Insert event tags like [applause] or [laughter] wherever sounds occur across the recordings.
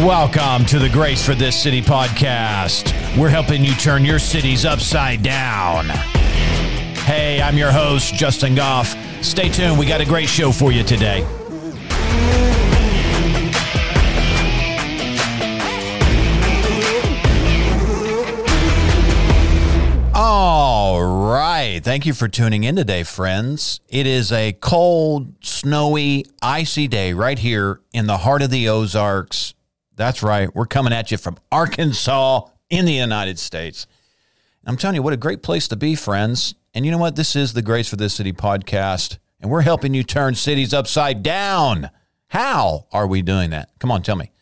Welcome to the Grace for This City podcast. We're helping you turn your cities upside down. Hey, I'm your host, Justin Goff. Stay tuned, we got a great show for you today. All right. Thank you for tuning in today, friends. It is a cold, snowy, icy day right here in the heart of the Ozarks. That's right. We're coming at you from Arkansas in the United States. I'm telling you, what a great place to be, friends. And you know what? This is the Grace for This City podcast, and we're helping you turn cities upside down. How are we doing that? Come on, tell me.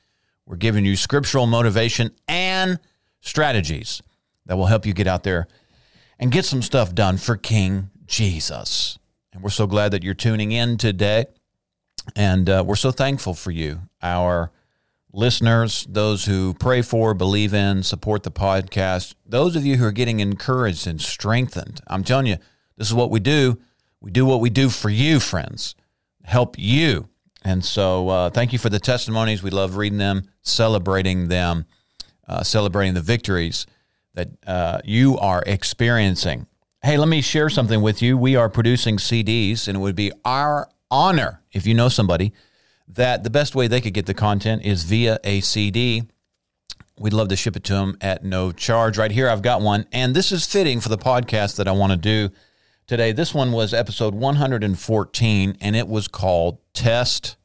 We're giving you scriptural motivation and strategies that will help you get out there and get some stuff done for King Jesus. And we're so glad that you're tuning in today. And uh, we're so thankful for you, our listeners, those who pray for, believe in, support the podcast, those of you who are getting encouraged and strengthened. I'm telling you, this is what we do. We do what we do for you, friends, help you. And so, uh, thank you for the testimonies. We love reading them, celebrating them, uh, celebrating the victories that uh, you are experiencing. Hey, let me share something with you. We are producing CDs, and it would be our honor if you know somebody that the best way they could get the content is via a CD. We'd love to ship it to them at no charge. Right here, I've got one, and this is fitting for the podcast that I want to do today. This one was episode 114, and it was called Test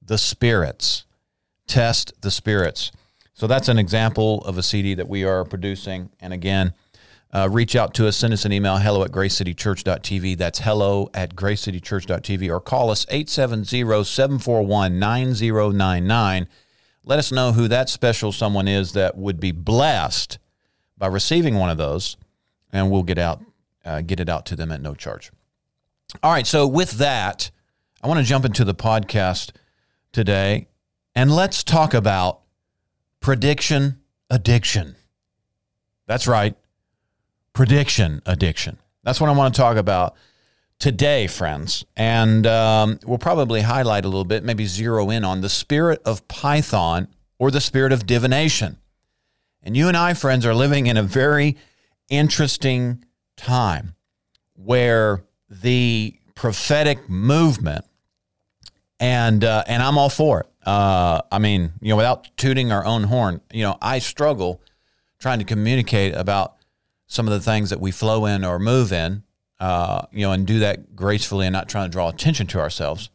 the Spirits. Test the Spirits. So that's an example of a CD that we are producing. And again, uh, reach out to us, send us an email, hello at gracecitychurch.tv. That's hello at gracecitychurch.tv or call us 870-741-9099. Let us know who that special someone is that would be blessed by receiving one of those, and we'll get out uh, get it out to them at no charge. All right, so with that, I want to jump into the podcast today, and let's talk about prediction addiction. That's right. Prediction addiction. That's what I want to talk about today, friends. And um, we'll probably highlight a little bit, maybe zero in on the spirit of Python or the spirit of divination. And you and I, friends, are living in a very interesting time where the prophetic movement, and uh, and I'm all for it uh, I mean, you know, without tooting our own horn, you know, I struggle trying to communicate about some of the things that we flow in or move in, uh, you know, and do that gracefully and not trying to draw attention to ourselves.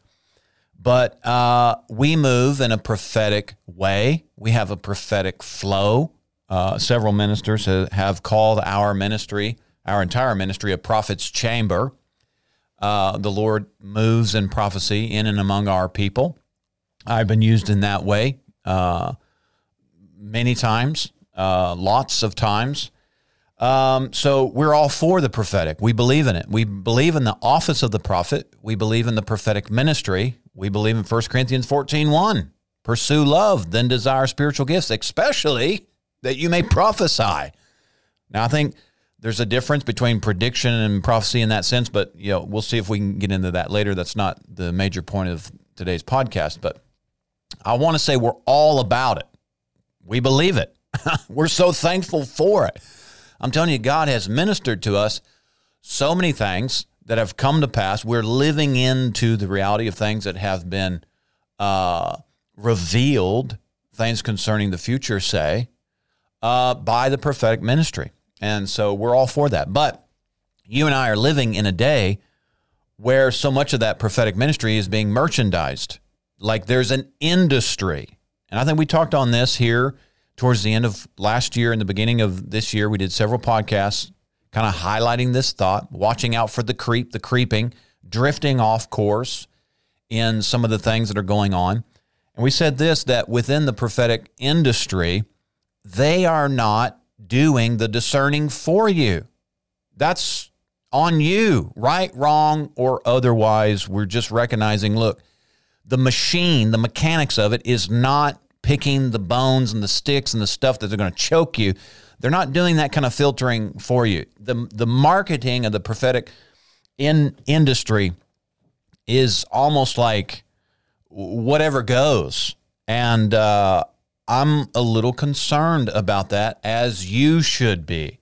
But uh, we move in a prophetic way. We have a prophetic flow. Uh, several ministers have called our ministry, our entire ministry, a prophet's chamber. Uh, the Lord moves in prophecy in and among our people. I've been used in that way uh, many times, uh, lots of times. Um, so we're all for the prophetic. We believe in it. We believe in the office of the prophet. We believe in the prophetic ministry. We believe in 1 Corinthians 14 1. Pursue love, then desire spiritual gifts, especially that you may prophesy. Now, I think there's a difference between prediction and prophecy in that sense, but you know, we'll see if we can get into that later. That's not the major point of today's podcast, but I want to say we're all about it. We believe it. [laughs] we're so thankful for it. I'm telling you, God has ministered to us so many things that have come to pass. We're living into the reality of things that have been uh, revealed, things concerning the future, say, uh, by the prophetic ministry. And so we're all for that. But you and I are living in a day where so much of that prophetic ministry is being merchandised like there's an industry. And I think we talked on this here towards the end of last year and the beginning of this year. We did several podcasts kind of highlighting this thought, watching out for the creep, the creeping, drifting off course in some of the things that are going on. And we said this that within the prophetic industry, they are not doing the discerning for you. That's on you, right, wrong, or otherwise. We're just recognizing, look, the machine, the mechanics of it is not picking the bones and the sticks and the stuff that they're going to choke you. They're not doing that kind of filtering for you. The the marketing of the prophetic in industry is almost like whatever goes. And uh, I'm a little concerned about that, as you should be.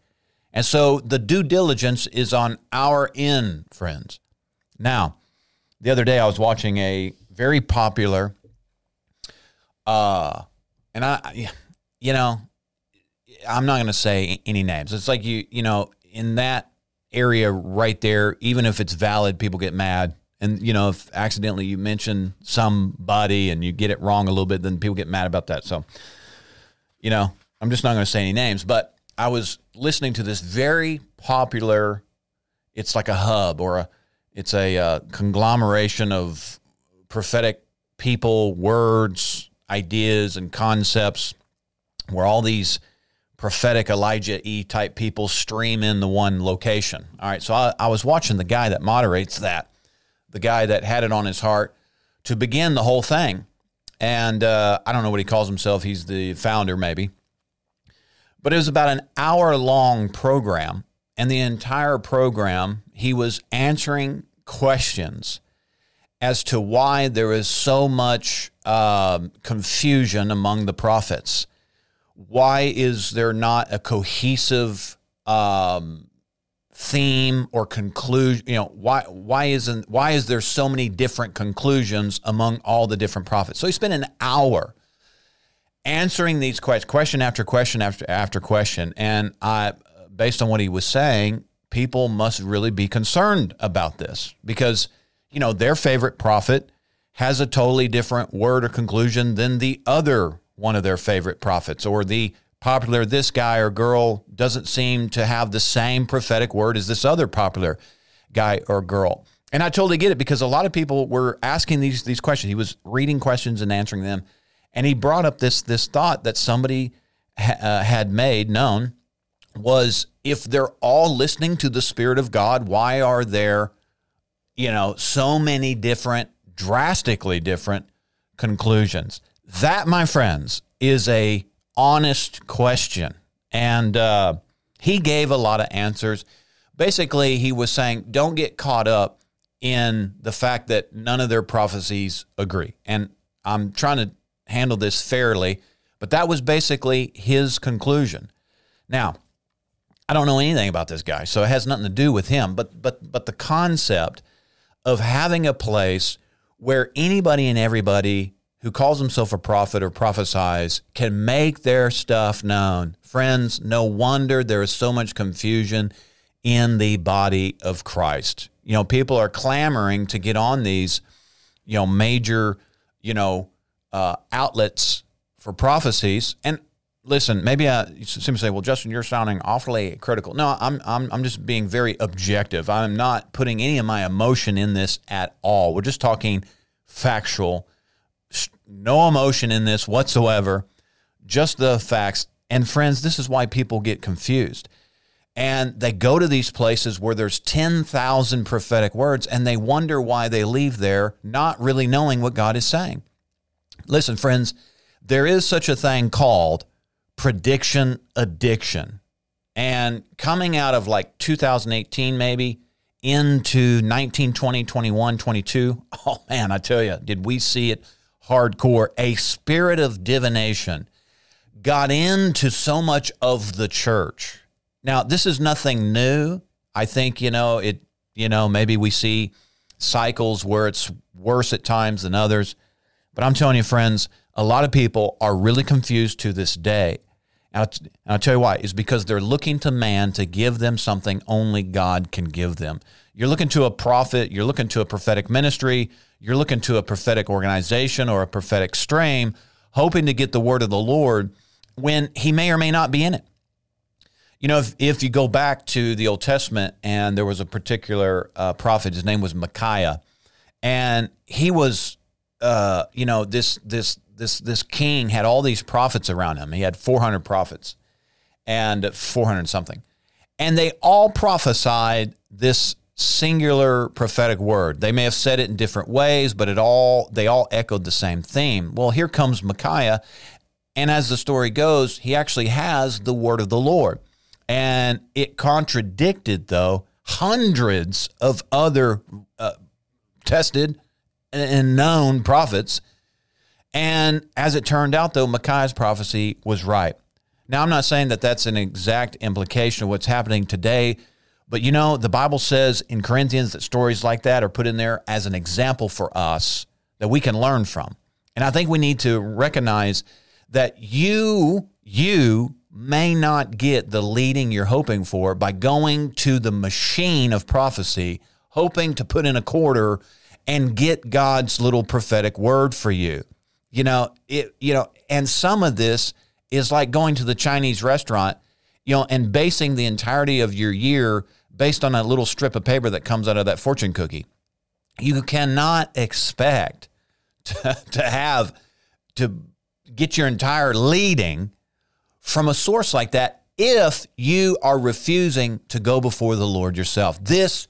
And so the due diligence is on our end, friends. Now, the other day I was watching a very popular, uh, and I, you know, I'm not going to say any names. It's like you, you know, in that area right there, even if it's valid, people get mad. And you know, if accidentally you mention somebody and you get it wrong a little bit, then people get mad about that. So, you know, I'm just not going to say any names. But I was listening to this very popular. It's like a hub or a, it's a uh, conglomeration of prophetic people, words, ideas, and concepts, where all these prophetic Elijah E type people stream in the one location. All right, so I, I was watching the guy that moderates that the guy that had it on his heart to begin the whole thing. And uh, I don't know what he calls himself. He's the founder, maybe. But it was about an hour long program. And the entire program, he was answering questions as to why there is so much uh, confusion among the prophets. Why is there not a cohesive um, theme or conclusion you know why why isn't why is there so many different conclusions among all the different prophets so he spent an hour answering these questions question after question after after question and i based on what he was saying people must really be concerned about this because you know their favorite prophet has a totally different word or conclusion than the other one of their favorite prophets or the popular this guy or girl doesn't seem to have the same prophetic word as this other popular guy or girl. And I totally get it because a lot of people were asking these these questions. He was reading questions and answering them, and he brought up this this thought that somebody ha- uh, had made known was if they're all listening to the Spirit of God, why are there, you know, so many different, drastically different conclusions? That, my friends, is a honest question. And uh, he gave a lot of answers. Basically, he was saying, don't get caught up in the fact that none of their prophecies agree. And I'm trying to handle this fairly, but that was basically his conclusion. Now, I don't know anything about this guy, so it has nothing to do with him, but but but the concept of having a place where anybody and everybody who calls himself a prophet or prophesies can make their stuff known. Friends, no wonder there is so much confusion in the body of Christ. You know, people are clamoring to get on these, you know, major, you know, uh, outlets for prophecies. And listen, maybe I to say, well, Justin, you're sounding awfully critical. No, I'm, I'm, I'm just being very objective. I'm not putting any of my emotion in this at all. We're just talking factual no emotion in this whatsoever, just the facts. And friends, this is why people get confused. And they go to these places where there's 10,000 prophetic words and they wonder why they leave there not really knowing what God is saying. Listen, friends, there is such a thing called prediction addiction. And coming out of like 2018, maybe into 19, 20, 21, 22, [laughs] oh man, I tell you, did we see it hardcore, a spirit of divination got into so much of the church. Now, this is nothing new. I think, you know, it, you know, maybe we see cycles where it's worse at times than others. But I'm telling you, friends, a lot of people are really confused to this day. And I'll, and I'll tell you why. Is because they're looking to man to give them something only God can give them. You're looking to a prophet, you're looking to a prophetic ministry, you're looking to a prophetic organization or a prophetic stream, hoping to get the word of the Lord when he may or may not be in it. You know, if, if you go back to the Old Testament and there was a particular uh, prophet, his name was Micaiah, and he was, uh, you know, this this this this king had all these prophets around him. He had 400 prophets and 400 something, and they all prophesied this singular prophetic word. They may have said it in different ways, but it all they all echoed the same theme. Well, here comes Micaiah, and as the story goes, he actually has the word of the Lord. And it contradicted though hundreds of other uh, tested and known prophets. And as it turned out, though, Micaiah's prophecy was right. Now, I'm not saying that that's an exact implication of what's happening today, but you know, the Bible says in Corinthians that stories like that are put in there as an example for us that we can learn from. And I think we need to recognize that you, you may not get the leading you're hoping for by going to the machine of prophecy, hoping to put in a quarter and get God's little prophetic word for you. You know, it you know, and some of this is like going to the Chinese restaurant, you know, and basing the entirety of your year based on a little strip of paper that comes out of that fortune cookie. You cannot expect to, [laughs] to have to get your entire leading from a source like that if you are refusing to go before the Lord yourself. This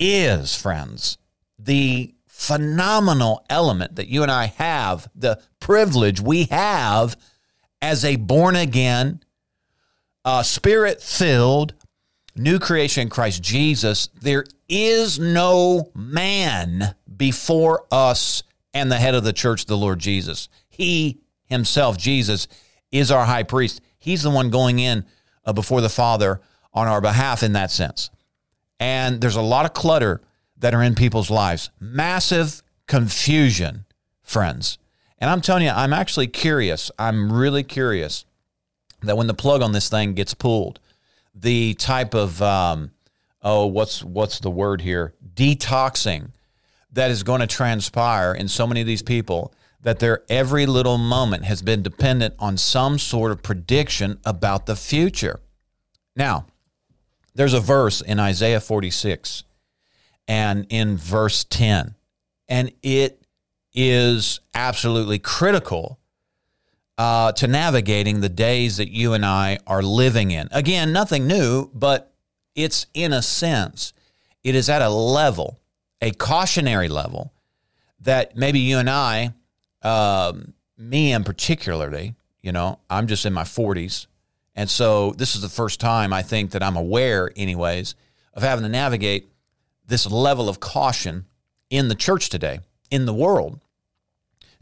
is, friends, the phenomenal element that you and I have, the privilege we have as a born again, uh, spirit filled, new creation in Christ Jesus. There is no man before us and the head of the church, the Lord Jesus. He himself, Jesus, is our high priest. He's the one going in uh, before the Father on our behalf in that sense. And there's a lot of clutter that are in people's lives, massive confusion, friends. And I'm telling you, I'm actually curious. I'm really curious that when the plug on this thing gets pulled, the type of um, oh, what's what's the word here? Detoxing that is going to transpire in so many of these people that their every little moment has been dependent on some sort of prediction about the future. Now, there's a verse in Isaiah 46 and in verse 10, and it is absolutely critical uh, to navigating the days that you and I are living in. Again, nothing new, but it's in a sense, it is at a level, a cautionary level, that maybe you and I um, me in particularly, you know, I'm just in my 40s. And so this is the first time I think that I'm aware, anyways, of having to navigate this level of caution in the church today, in the world.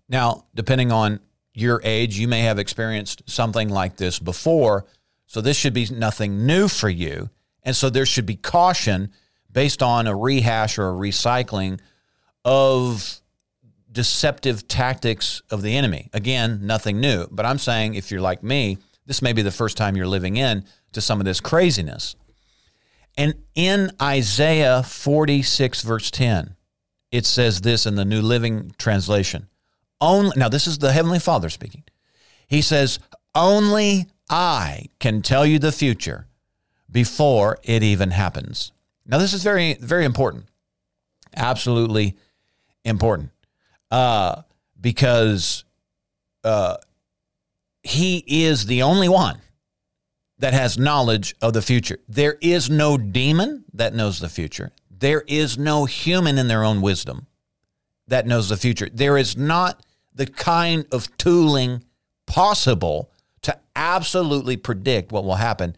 Now, depending on your age, you may have experienced something like this before. So this should be nothing new for you. And so there should be caution based on a rehash or a recycling of deceptive tactics of the enemy. Again, nothing new, but I'm saying if you're like me, this may be the first time you're living in to some of this craziness. And in Isaiah 46, verse 10, it says this in the New Living Translation. Only now, this is the Heavenly Father speaking. He says, Only I can tell you the future before it even happens. Now, this is very, very important. Absolutely important uh, because uh, he is the only one that has knowledge of the future. There is no demon that knows the future. There is no human in their own wisdom that knows the future. There is not the kind of tooling possible to absolutely predict what will happen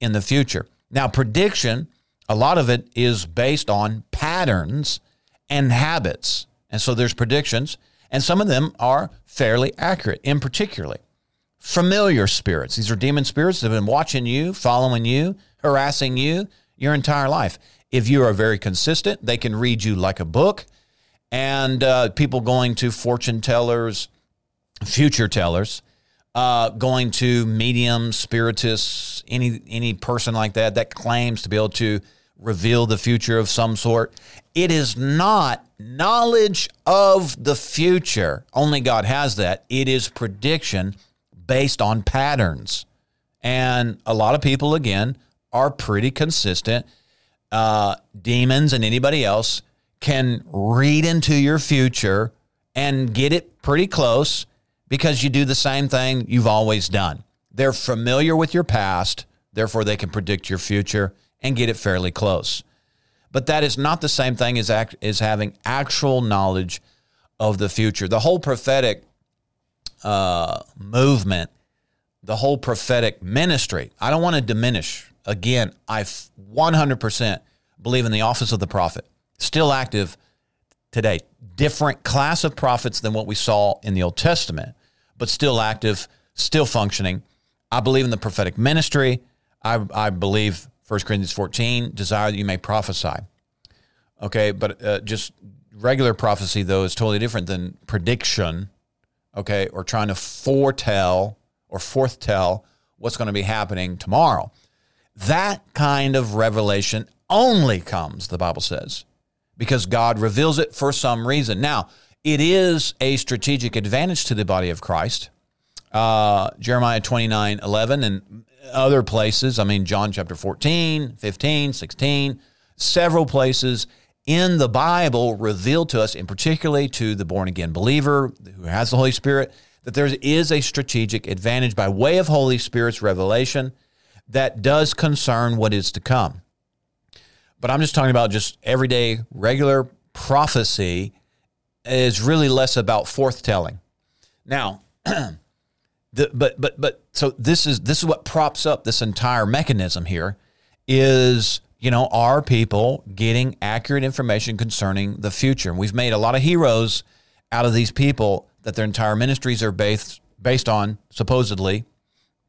in the future. Now, prediction, a lot of it is based on patterns and habits. And so there's predictions, and some of them are fairly accurate, in particularly familiar spirits. These are demon spirits that have been watching you, following you, harassing you your entire life. If you are very consistent, they can read you like a book. And uh, people going to fortune tellers, future tellers, uh, going to mediums, spiritists, any any person like that that claims to be able to reveal the future of some sort. It is not knowledge of the future. Only God has that. It is prediction based on patterns. And a lot of people, again, are pretty consistent. Uh, demons and anybody else can read into your future and get it pretty close because you do the same thing you've always done. They're familiar with your past, therefore, they can predict your future and get it fairly close. But that is not the same thing as, act, as having actual knowledge of the future. The whole prophetic uh, movement, the whole prophetic ministry, I don't want to diminish. Again, I 100% believe in the office of the prophet, still active today. Different class of prophets than what we saw in the Old Testament, but still active, still functioning. I believe in the prophetic ministry. I, I believe 1 Corinthians 14, desire that you may prophesy. Okay, but uh, just regular prophecy, though, is totally different than prediction, okay, or trying to foretell or foretell what's going to be happening tomorrow. That kind of revelation only comes, the Bible says, because God reveals it for some reason. Now, it is a strategic advantage to the body of Christ. Uh, Jeremiah 29 11 and other places. I mean, John chapter 14, 15, 16, several places in the Bible revealed to us, and particularly to the born again believer who has the Holy Spirit, that there is a strategic advantage by way of Holy Spirit's revelation that does concern what is to come. But I'm just talking about just everyday, regular prophecy is really less about forthtelling. Now, [clears throat] the, but but but so this is this is what props up this entire mechanism here is you know are people getting accurate information concerning the future? And we've made a lot of heroes out of these people that their entire ministries are based based on supposedly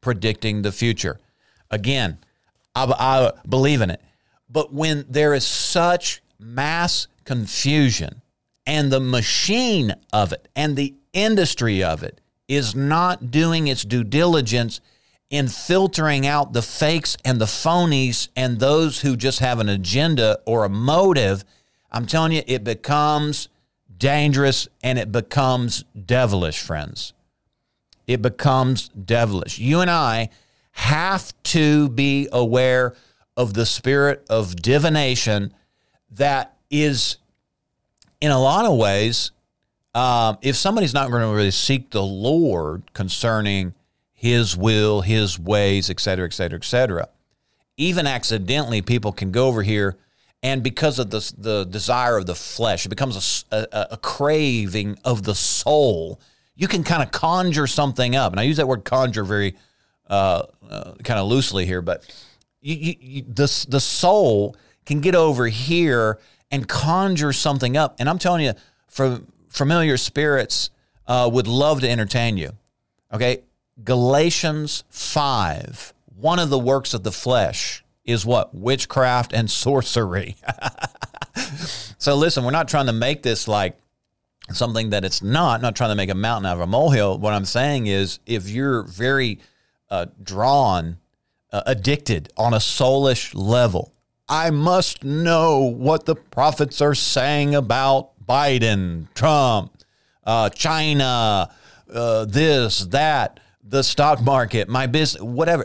predicting the future. Again I, I believe in it. But when there is such mass confusion and the machine of it and the industry of it is not doing its due diligence in filtering out the fakes and the phonies and those who just have an agenda or a motive, I'm telling you, it becomes dangerous and it becomes devilish, friends. It becomes devilish. You and I have to be aware of the spirit of divination that is, in a lot of ways, um, if somebody's not going to really seek the Lord concerning His will, His ways, et cetera, et cetera, et cetera, even accidentally, people can go over here, and because of the the desire of the flesh, it becomes a, a, a craving of the soul. You can kind of conjure something up, and I use that word conjure very uh, uh, kind of loosely here, but you, you, you, the the soul can get over here and conjure something up, and I'm telling you, familiar spirits uh, would love to entertain you. Okay, Galatians 5, one of the works of the flesh is what? Witchcraft and sorcery. [laughs] so listen, we're not trying to make this like something that it's not, I'm not trying to make a mountain out of a molehill. What I'm saying is if you're very uh, drawn, uh, addicted on a soulish level, I must know what the prophets are saying about Biden, Trump, uh, China, uh, this, that, the stock market, my business, whatever.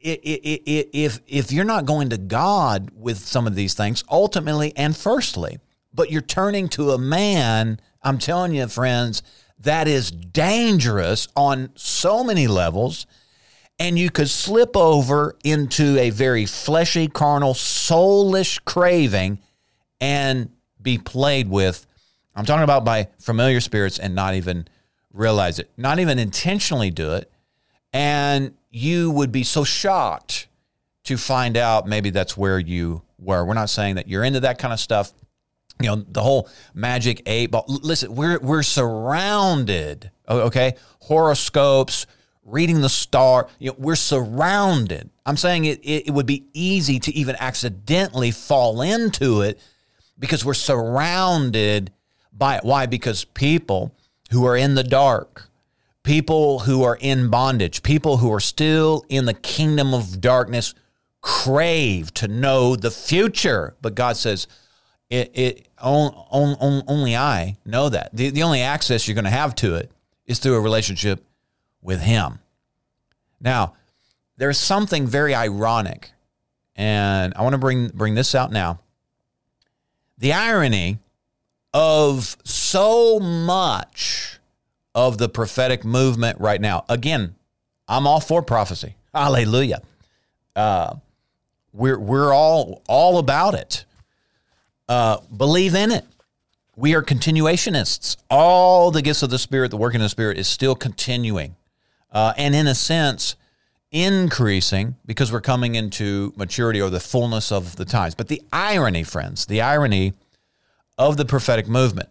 If if you're not going to God with some of these things, ultimately and firstly, but you're turning to a man, I'm telling you, friends, that is dangerous on so many levels. And you could slip over into a very fleshy, carnal, soulish craving and be played with I'm talking about by familiar spirits and not even realize it, not even intentionally do it. And you would be so shocked to find out maybe that's where you were. We're not saying that you're into that kind of stuff. You know, the whole magic eight ball. Listen, we're we're surrounded, okay? Horoscopes, reading the star, you know, we're surrounded. I'm saying it, it, it would be easy to even accidentally fall into it because we're surrounded by it. Why? Because people who are in the dark, people who are in bondage, people who are still in the kingdom of darkness crave to know the future. But God says, it, it on, on, only I know that. The, the only access you're going to have to it is through a relationship with Him. Now, there's something very ironic, and I want to bring bring this out now. The irony of so much of the prophetic movement right now. Again, I'm all for prophecy. Hallelujah. Uh, we're we're all all about it. Uh, believe in it. We are continuationists. All the gifts of the Spirit, the working of the Spirit, is still continuing, uh, and in a sense, increasing because we're coming into maturity or the fullness of the times. But the irony, friends, the irony of the prophetic movement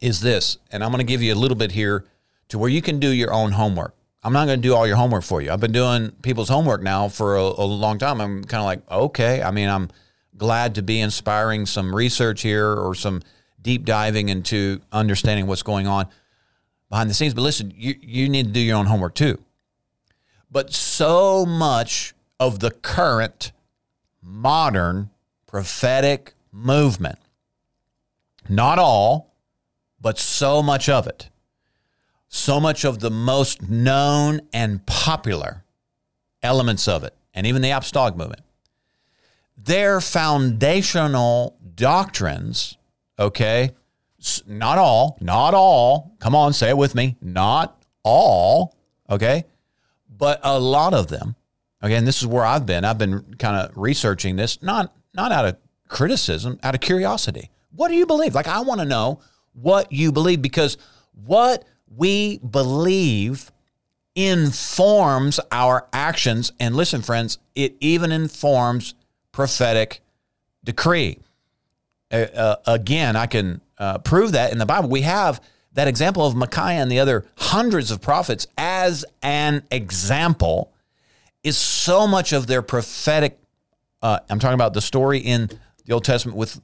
is this, and I'm going to give you a little bit here to where you can do your own homework. I'm not going to do all your homework for you. I've been doing people's homework now for a, a long time. I'm kind of like, okay. I mean, I'm glad to be inspiring some research here or some deep diving into understanding what's going on behind the scenes. But listen, you, you need to do your own homework too. But so much of the current modern prophetic movement, not all, but so much of it, so much of the most known and popular elements of it, and even the apostolic movement, their foundational doctrines, okay, not all, not all, come on, say it with me, not all, okay, but a lot of them, okay, and this is where I've been. I've been kind of researching this, not not out of criticism, out of curiosity. What do you believe? Like, I want to know what you believe because what we believe informs our actions. And listen, friends, it even informs prophetic decree. Uh, again, I can uh, prove that in the Bible. We have that example of Micaiah and the other hundreds of prophets as an example is so much of their prophetic uh, I'm talking about the story in the Old Testament with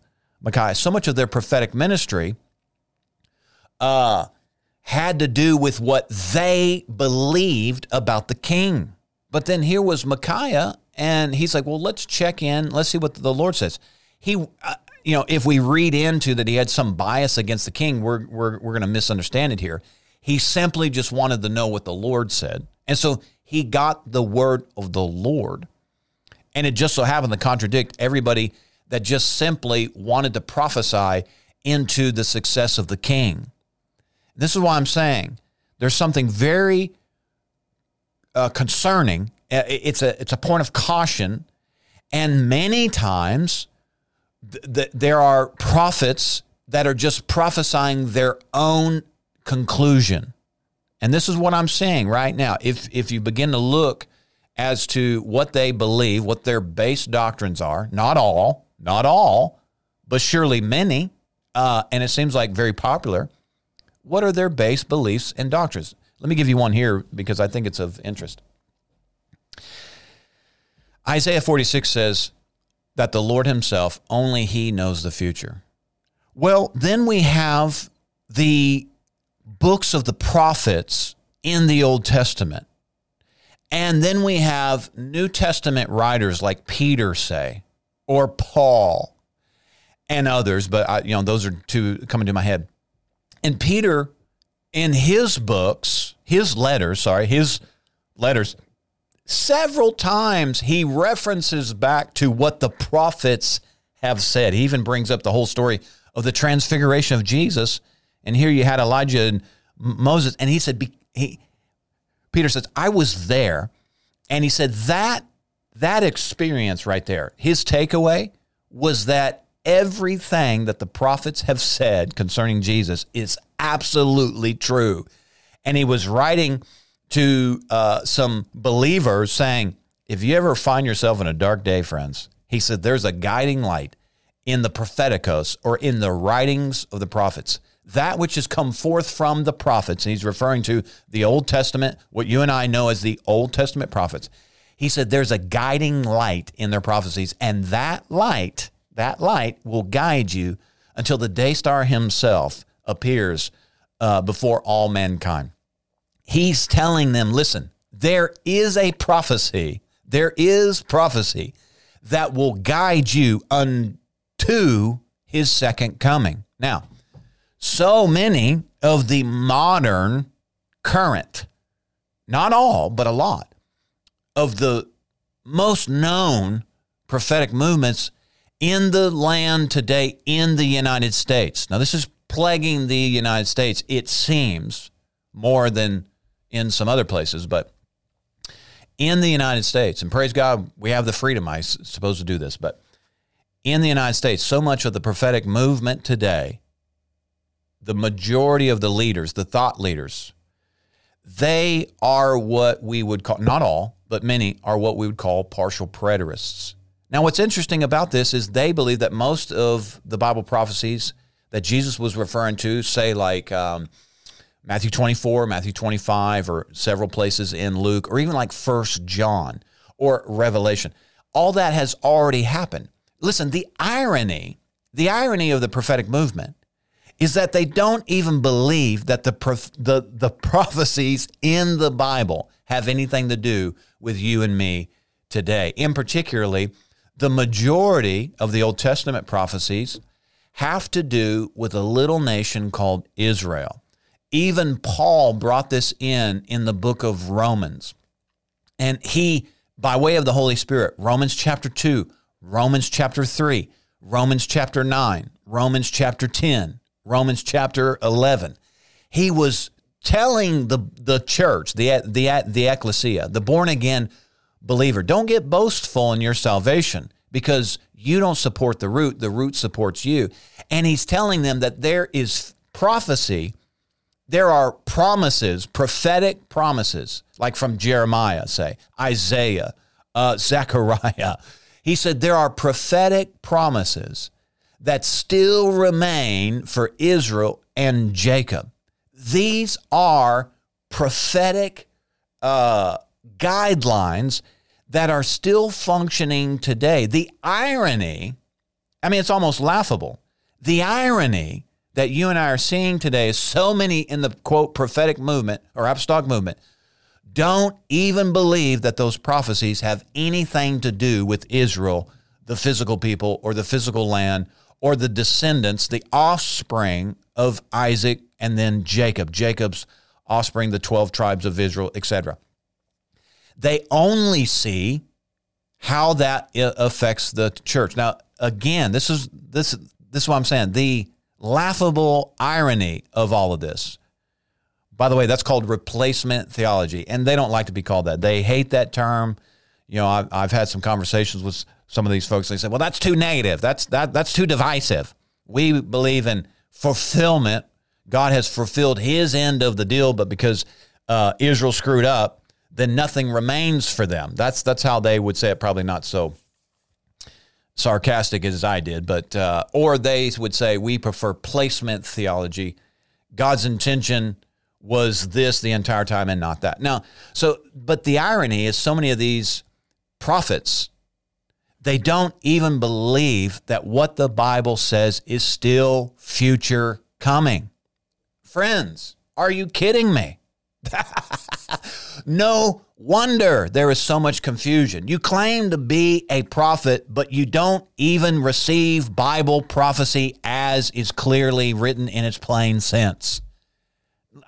Micaiah. So much of their prophetic ministry uh, had to do with what they believed about the king. But then here was Micaiah, and he's like, well, let's check in. Let's see what the Lord says. He, uh, you know, if we read into that he had some bias against the king, we're, we're, we're going to misunderstand it here. He simply just wanted to know what the Lord said. And so he got the word of the Lord and it just so happened to contradict everybody that just simply wanted to prophesy into the success of the king. This is why I'm saying there's something very uh, concerning. Uh, it's a it's a point of caution, and many times th- th- there are prophets that are just prophesying their own conclusion. And this is what I'm saying right now. If if you begin to look as to what they believe, what their base doctrines are. Not all, not all, but surely many. Uh, and it seems like very popular. What are their base beliefs and doctrines? Let me give you one here because I think it's of interest. Isaiah 46 says that the Lord Himself, only He knows the future. Well, then we have the books of the prophets in the Old Testament and then we have New Testament writers like Peter, say, or Paul, and others, but I, you know those are two coming to my head. And Peter, in his books, his letters, sorry, his letters, several times he references back to what the prophets have said. He even brings up the whole story of the transfiguration of Jesus. And here you had Elijah and Moses, and he said he Peter says, I was there. And he said that that experience right there, his takeaway was that everything that the prophets have said concerning Jesus is absolutely true. And he was writing to uh, some believers saying, if you ever find yourself in a dark day, friends, he said, there's a guiding light in the propheticos or in the writings of the prophets that which has come forth from the prophets, and he's referring to the Old Testament, what you and I know as the Old Testament prophets. He said there's a guiding light in their prophecies, and that light, that light will guide you until the day star himself appears uh, before all mankind. He's telling them, listen, there is a prophecy, there is prophecy that will guide you unto his second coming. Now, so many of the modern current, not all, but a lot of the most known prophetic movements in the land today in the United States. Now, this is plaguing the United States, it seems, more than in some other places, but in the United States, and praise God, we have the freedom, I suppose, to do this, but in the United States, so much of the prophetic movement today the majority of the leaders, the thought leaders, they are what we would call, not all, but many are what we would call partial preterists. Now, what's interesting about this is they believe that most of the Bible prophecies that Jesus was referring to, say like um, Matthew 24, Matthew 25, or several places in Luke, or even like First John or Revelation, all that has already happened. Listen, the irony, the irony of the prophetic movement is that they don't even believe that the, the, the prophecies in the Bible have anything to do with you and me today. In particularly, the majority of the Old Testament prophecies have to do with a little nation called Israel. Even Paul brought this in in the book of Romans. And he, by way of the Holy Spirit, Romans chapter 2, Romans chapter 3, Romans chapter 9, Romans chapter 10, Romans chapter 11, he was telling the, the church, the, the, the ecclesia, the born again believer, don't get boastful in your salvation because you don't support the root, the root supports you. And he's telling them that there is prophecy, there are promises, prophetic promises, like from Jeremiah, say, Isaiah, uh, [laughs] Zechariah. He said there are prophetic promises that still remain for Israel and Jacob. These are prophetic uh, guidelines that are still functioning today. The irony, I mean, it's almost laughable. The irony that you and I are seeing today is so many in the quote prophetic movement or apostolic movement don't even believe that those prophecies have anything to do with Israel, the physical people, or the physical land, or the descendants, the offspring of Isaac and then Jacob, Jacob's offspring, the 12 tribes of Israel, etc. They only see how that uh, affects the church. Now, again, this is this this is what I'm saying. The laughable irony of all of this. By the way, that's called replacement theology, and they don't like to be called that. They hate that term. You know, I've, I've had some conversations with some of these folks. They say, "Well, that's too negative. That's that that's too divisive." We believe in fulfillment. God has fulfilled His end of the deal, but because uh, Israel screwed up, then nothing remains for them. That's that's how they would say it. Probably not so sarcastic as I did, but uh, or they would say we prefer placement theology. God's intention was this the entire time and not that. Now, so but the irony is so many of these prophets they don't even believe that what the Bible says is still future coming. Friends, are you kidding me? [laughs] no wonder there is so much confusion. You claim to be a prophet, but you don't even receive Bible prophecy as is clearly written in its plain sense.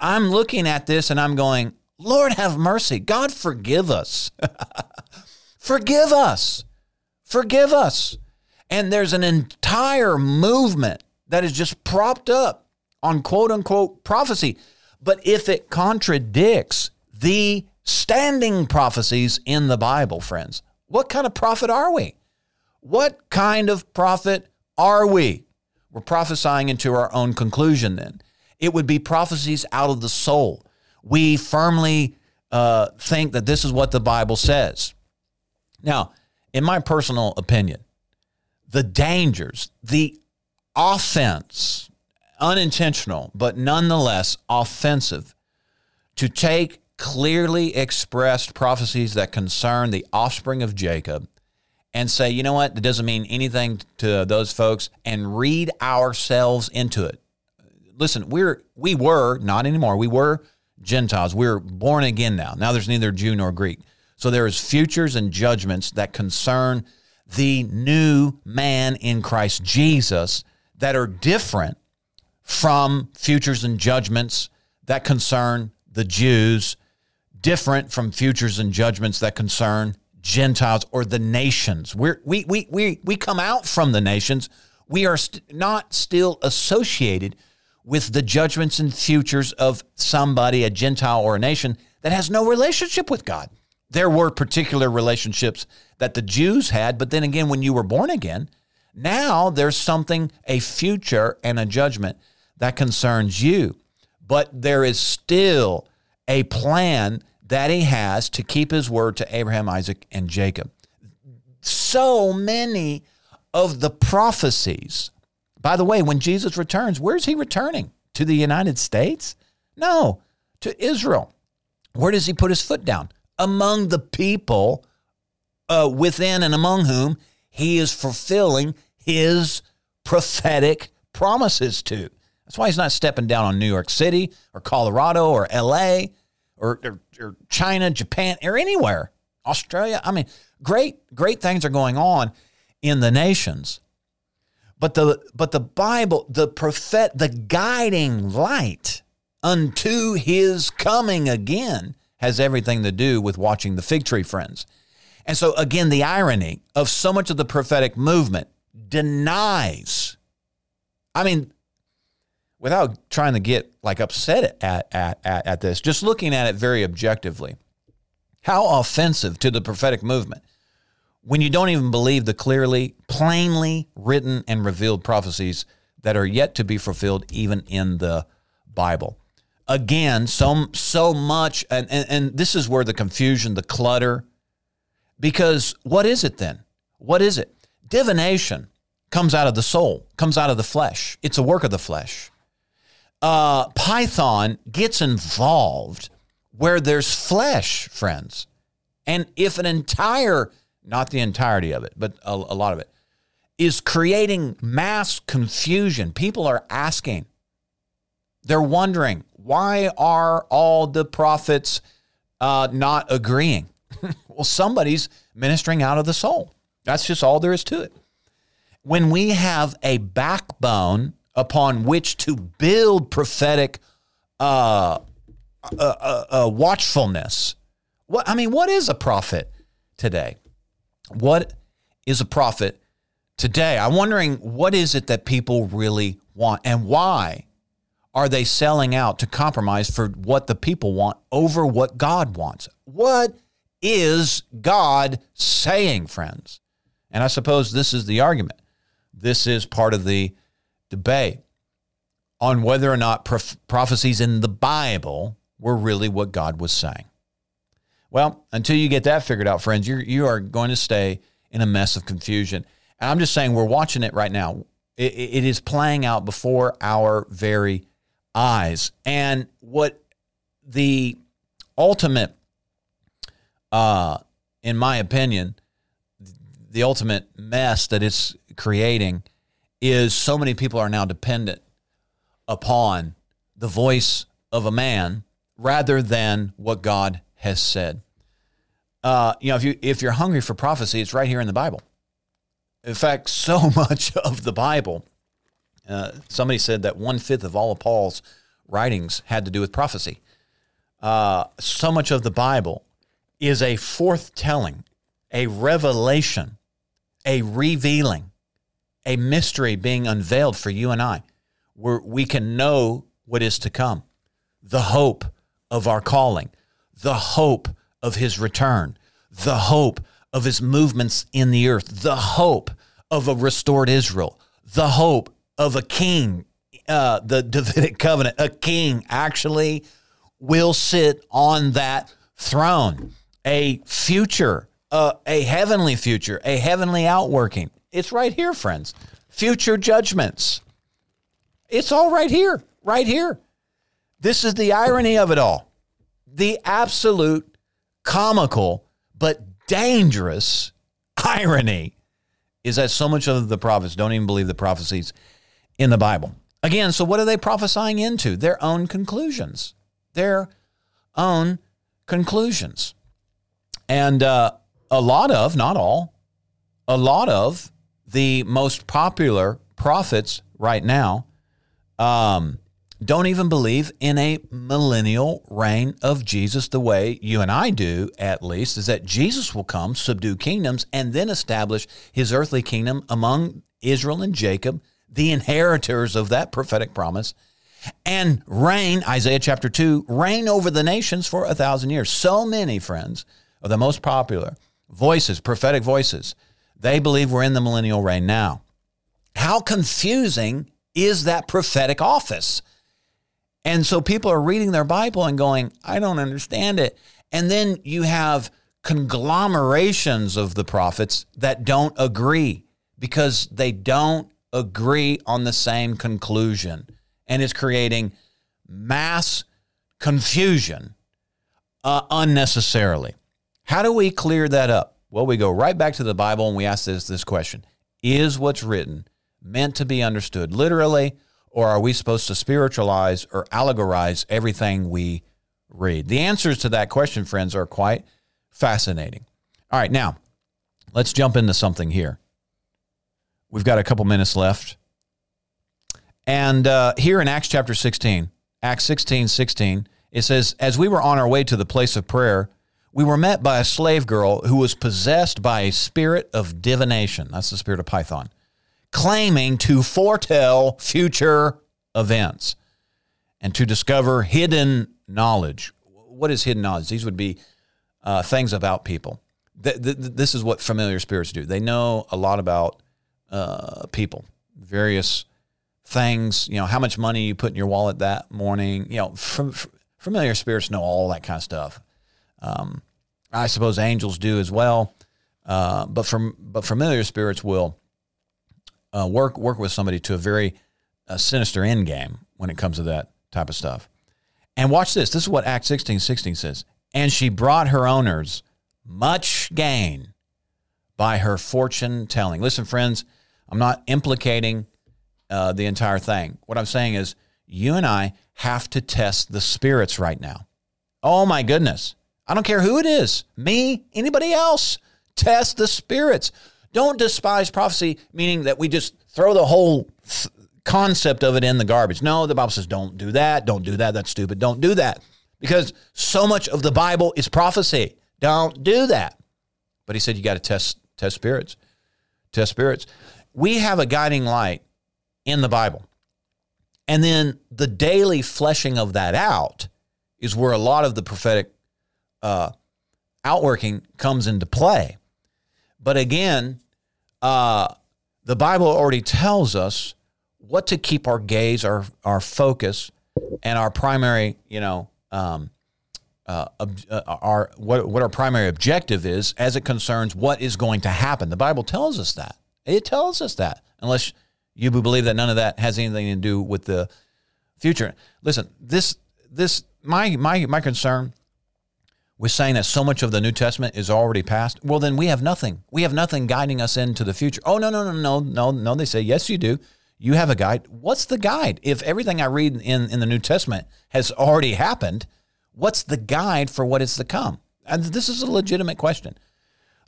I'm looking at this and I'm going, Lord have mercy. God forgive us. [laughs] forgive us. Forgive us. And there's an entire movement that is just propped up on quote unquote prophecy. But if it contradicts the standing prophecies in the Bible, friends, what kind of prophet are we? What kind of prophet are we? We're prophesying into our own conclusion then. It would be prophecies out of the soul. We firmly uh, think that this is what the Bible says. Now, in my personal opinion, the dangers, the offense unintentional, but nonetheless offensive, to take clearly expressed prophecies that concern the offspring of Jacob and say, you know what, it doesn't mean anything to those folks, and read ourselves into it. Listen, we're we were not anymore. We were Gentiles. We're born again now. Now there's neither Jew nor Greek. So there is futures and judgments that concern the new man in Christ Jesus that are different from futures and judgments that concern the Jews, different from futures and judgments that concern Gentiles or the nations. We're, we, we, we, we come out from the nations. We are st- not still associated with the judgments and futures of somebody, a Gentile or a nation that has no relationship with God. There were particular relationships that the Jews had, but then again, when you were born again, now there's something, a future and a judgment that concerns you. But there is still a plan that he has to keep his word to Abraham, Isaac, and Jacob. So many of the prophecies, By the way, when Jesus returns, where's he returning? To the United States? No, to Israel. Where does he put his foot down? Among the people uh, within and among whom he is fulfilling his prophetic promises to. That's why he's not stepping down on New York City or Colorado or LA or, or, or China, Japan, or anywhere. Australia. I mean, great, great things are going on in the nations. But the but the Bible, the prophet, the guiding light unto his coming again has everything to do with watching the fig tree friends. And so again, the irony of so much of the prophetic movement denies. I mean, without trying to get like upset at, at, at, at this, just looking at it very objectively, how offensive to the prophetic movement when you don't even believe the clearly, plainly written and revealed prophecies that are yet to be fulfilled even in the Bible. Again, so so much and, and, and this is where the confusion, the clutter, because what is it then? What is it? Divination comes out of the soul, comes out of the flesh. It's a work of the flesh. Uh, Python gets involved where there's flesh, friends. And if an entire not the entirety of it, but a, a lot of it, is creating mass confusion. People are asking, they're wondering, why are all the prophets uh, not agreeing? [laughs] well, somebody's ministering out of the soul. That's just all there is to it. When we have a backbone upon which to build prophetic uh, uh, uh, uh watchfulness, what I mean, what is a prophet today? What is a prophet today? I'm wondering what is it that people really want and why are they selling out to compromise for what the people want over what God wants? What is God saying, friends? And I suppose this is the argument. This is part of the debate on whether or not prof- prophecies in the Bible were really what God was saying. Well, until you get that figured out, friends, you're, you are going to stay in a mess of confusion. And I'm just saying, we're watching it right now. it, it is playing out before our very eyes. And what the ultimate, uh, in my opinion, the ultimate mess that it's creating is so many people are now dependent upon the voice of a man rather than what God has said. Uh, you know, if you if you're hungry for prophecy, it's right here in the Bible. In fact, [laughs] so much of the Bible, uh, somebody said that one fifth of all of Paul's writings had to do with prophecy. Uh, so much of the Bible is a forthtelling, a revelation, a revealing, a mystery being unveiled for you and I, where we can know what is to come, the hope of our calling, the hope of his return, the hope of his movements in the earth, the hope of a restored Israel, the hope of a king, uh, the [laughs] Davidic covenant, a king actually will sit on that throne, a future, uh, a heavenly future, a heavenly outworking. It's right here, friends. Future judgments. It's all right here, right here. This is the irony of it all the absolute comical but dangerous [laughs] irony is that so much of the prophets don't even believe the prophecies in the Bible. Again, so what are they prophesying into? Their own conclusions. Their own conclusions. And uh, a lot of, not all, a lot of the most popular prophets right now um, don't even believe in a millennial reign of Jesus the way you and I do, at least, is that Jesus will come, subdue kingdoms, and then establish his earthly kingdom among Israel and Jacob, the inheritors of that prophetic promise, and reign, Isaiah chapter 2, reign over the nations for a thousand years. So many, friends, are the most popular voices, prophetic voices. They believe we're in the millennial reign now. How confusing is that prophetic office? And so people are reading their Bible and going, I don't understand it. And then you have conglomerations of the prophets that don't agree because they don't agree on the same conclusion and is creating mass confusion uh, unnecessarily. How do we clear that up? Well, we go right back to the Bible and we ask this, this question Is what's written meant to be understood literally, or are we supposed to spiritualize or allegorize everything we read? The answers to that question, friends, are quite fascinating. All right, now let's jump into something here. We've got a couple minutes left. And uh, here in Acts chapter 16, Acts 16 16, it says, As we were on our way to the place of prayer, we were met by a slave girl who was possessed by a spirit of divination. That's the spirit of Python, claiming to foretell future events and to discover hidden knowledge. What is hidden knowledge? These would be uh, things about people. Th- th- this is what familiar spirits do. They know a lot about uh, people, various things. You know, how much money you put in your wallet that morning. You know, familiar spirits know all that kind of stuff. Um, I suppose angels do as well. Uh, but from but familiar spirits will uh, work work with somebody to a very uh, sinister end game when it comes to that type of stuff. And watch this. This is what Acts 16, 16 says. And she brought her owners much gain by her fortune telling. Listen, friends, I'm not implicating uh, the entire thing. What I'm saying is, you and I have to test the spirits right now. Oh my goodness. I don't care who it is me, anybody else. Test the spirits. Don't despise prophecy, meaning that we just throw the whole th- concept of it in the garbage. No, the Bible says don't do that. Don't do that. That's stupid. Don't do that. Because so much of the Bible is prophecy. Don't do that. But he said you got to test test spirits. Test spirits. We have a guiding light in the Bible. And then the daily fleshing of that out is where a lot of the prophetic uh, outworking comes into play. But again, uh, the Bible already tells us what to keep our gaze, our our focus, and our primary, you know, um, uh, uh, our what what our primary objective is as it concerns what is going to happen. The Bible tells us that. It tells us that. Unless you believe that none of that has anything to do with the future. Listen, this this my my my concern with saying that so much of the New Testament is already past. Well, then we have nothing. We have nothing guiding us into the future. Oh no no no no no no. They say yes, you do. You have a guide. What's the guide? If everything I read in in the New Testament has already happened, what's the guide for what is to come? And this is a legitimate question.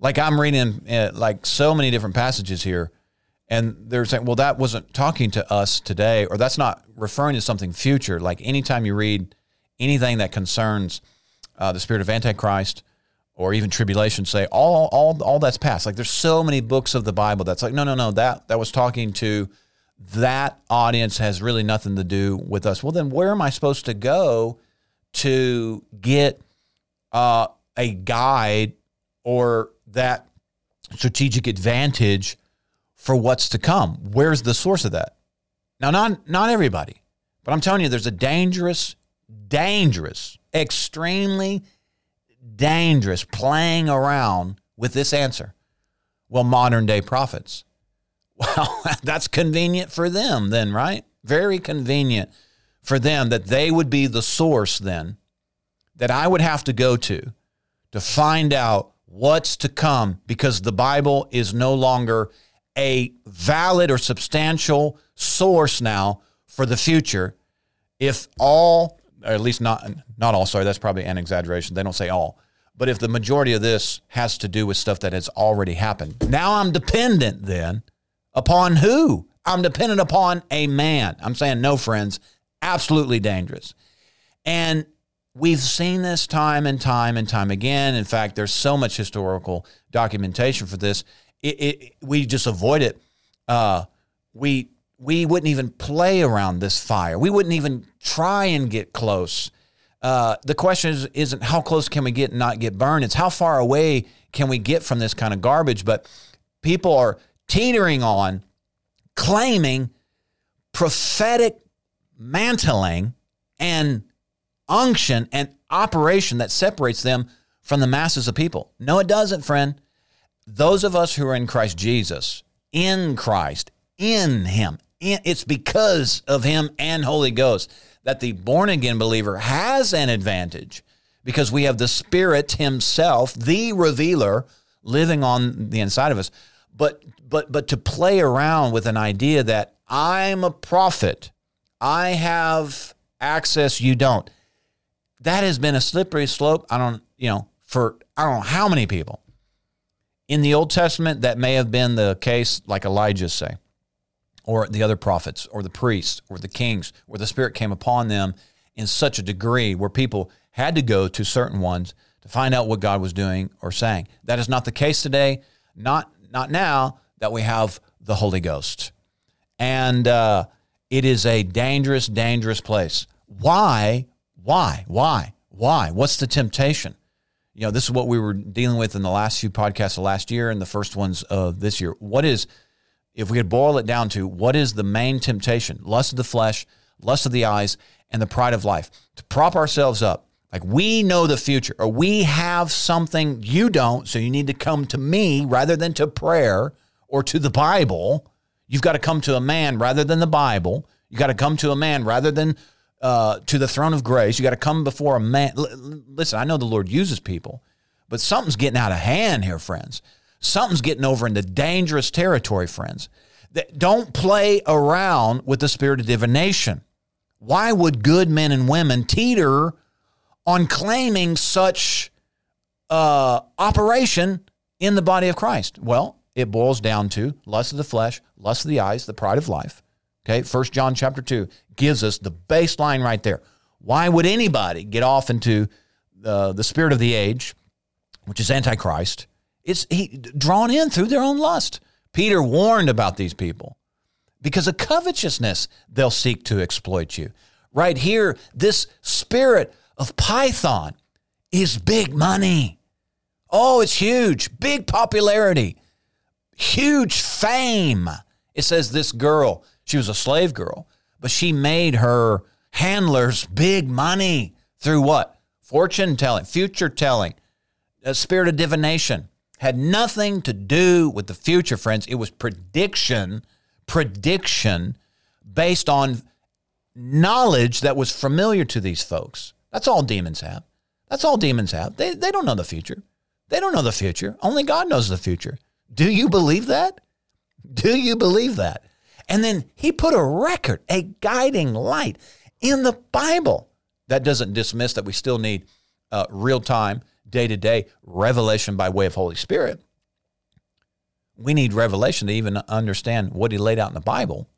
Like I'm reading uh, like so many different passages here and they're saying, well, that wasn't talking to us today, or that's not referring to something future. Like anytime you read anything that concerns uh, the spirit of Antichrist or even tribulation, say all all all that's past. Like there's so many books of the Bible that's like, no, no, no, that that was talking to that audience has really nothing to do with us. Well, then where am I supposed to go to get uh, a guide or that strategic advantage? for what's to come. Where's the source of that? Now, not not everybody, but I'm telling you, there's a dangerous, dangerous, extremely dangerous playing around with this answer. Well, modern day prophets. Well, [laughs] that's convenient for them, then, right? Very convenient for them that they would be the source, then, that I would have to go to to find out what's to come because the Bible is no longer a valid or substantial source now for the future. If all or at least not not all sorry that's probably an exaggeration. They don't say all. But if the majority of this has to do with stuff that has already happened now i'm dependent then upon who? I'm dependent upon a man. I'm saying no friends absolutely dangerous. And we've seen this time and time and time again in fact there's so much historical documentation for this it, it, we just avoid it. Uh, we we wouldn't even play around this fire. We wouldn't even try and get close. Uh, the question is, isn't how close can we get and not get burned? It's how far away can we get from this kind of garbage? But people are teetering on claiming prophetic mantling and unction and operation that separates them from the masses of people. No, it doesn't, friend those of us who are in Christ Jesus, in Christ, in him. It's because of him and Holy Ghost that the born again believer has an advantage because we have the Spirit Himself, the revealer, living on the inside of us. But but but to play around with an idea that I'm a prophet, I have access, you don't. That has been a slippery slope. I don't, you know, for I don't know how many people. In the Old Testament, that may have been the case, like Elijah say, or the other prophets, or the priests, or the kings, where the Spirit came upon them in such a degree where people had to go to certain ones to find out what God was doing or saying. That is not the case today. Not not now that we have the Holy Ghost, and uh, it is a dangerous, dangerous place. Why? Why? Why? Why? What's the temptation? You know, this is what we were dealing with in the last few podcasts of last year and the first ones of this year. What is, if we could boil it down to, what is the main temptation? Lust of the flesh, lust of the eyes, and the pride of life. To prop ourselves up like we know the future, or we have something you don't, so you need to come to me rather than to prayer or to the Bible. You've got to come to a man rather than the Bible. You've got to come to a man rather than uh, to the throne of grace. You got to come before a man. L- listen, I know the Lord uses people, but something's getting out of hand here, friends. Something's getting over into dangerous territory, friends. That don't play around with the spirit of divination. Why would good men and women teeter on claiming such uh, operation in the body of Christ? Well, it boils down to lust of the flesh, lust of the eyes, the pride of life. Okay, First John chapter 2 gives us the baseline right there. Why would anybody get off into the, the spirit of the age, which is Antichrist? It's he, drawn in through their own lust. Peter warned about these people because of covetousness, they'll seek to exploit you. Right here, this spirit of Python is big money. Oh, it's huge, big popularity, huge fame. It says this girl, she was a slave girl, but she made her handlers big money through what? Fortune telling, future telling, a spirit of divination. Had nothing to do with the future, friends. It was prediction, prediction based on knowledge that was familiar to these folks. That's all demons have. That's all demons have. They, they don't know the future. They don't know the future. Only God knows the future. Do you believe that? Do you believe that? And then he put a record, a guiding light in the Bible. That doesn't dismiss that we still need uh, real time, day to day revelation by way of Holy Spirit. We need revelation to even understand what he laid out in the Bible.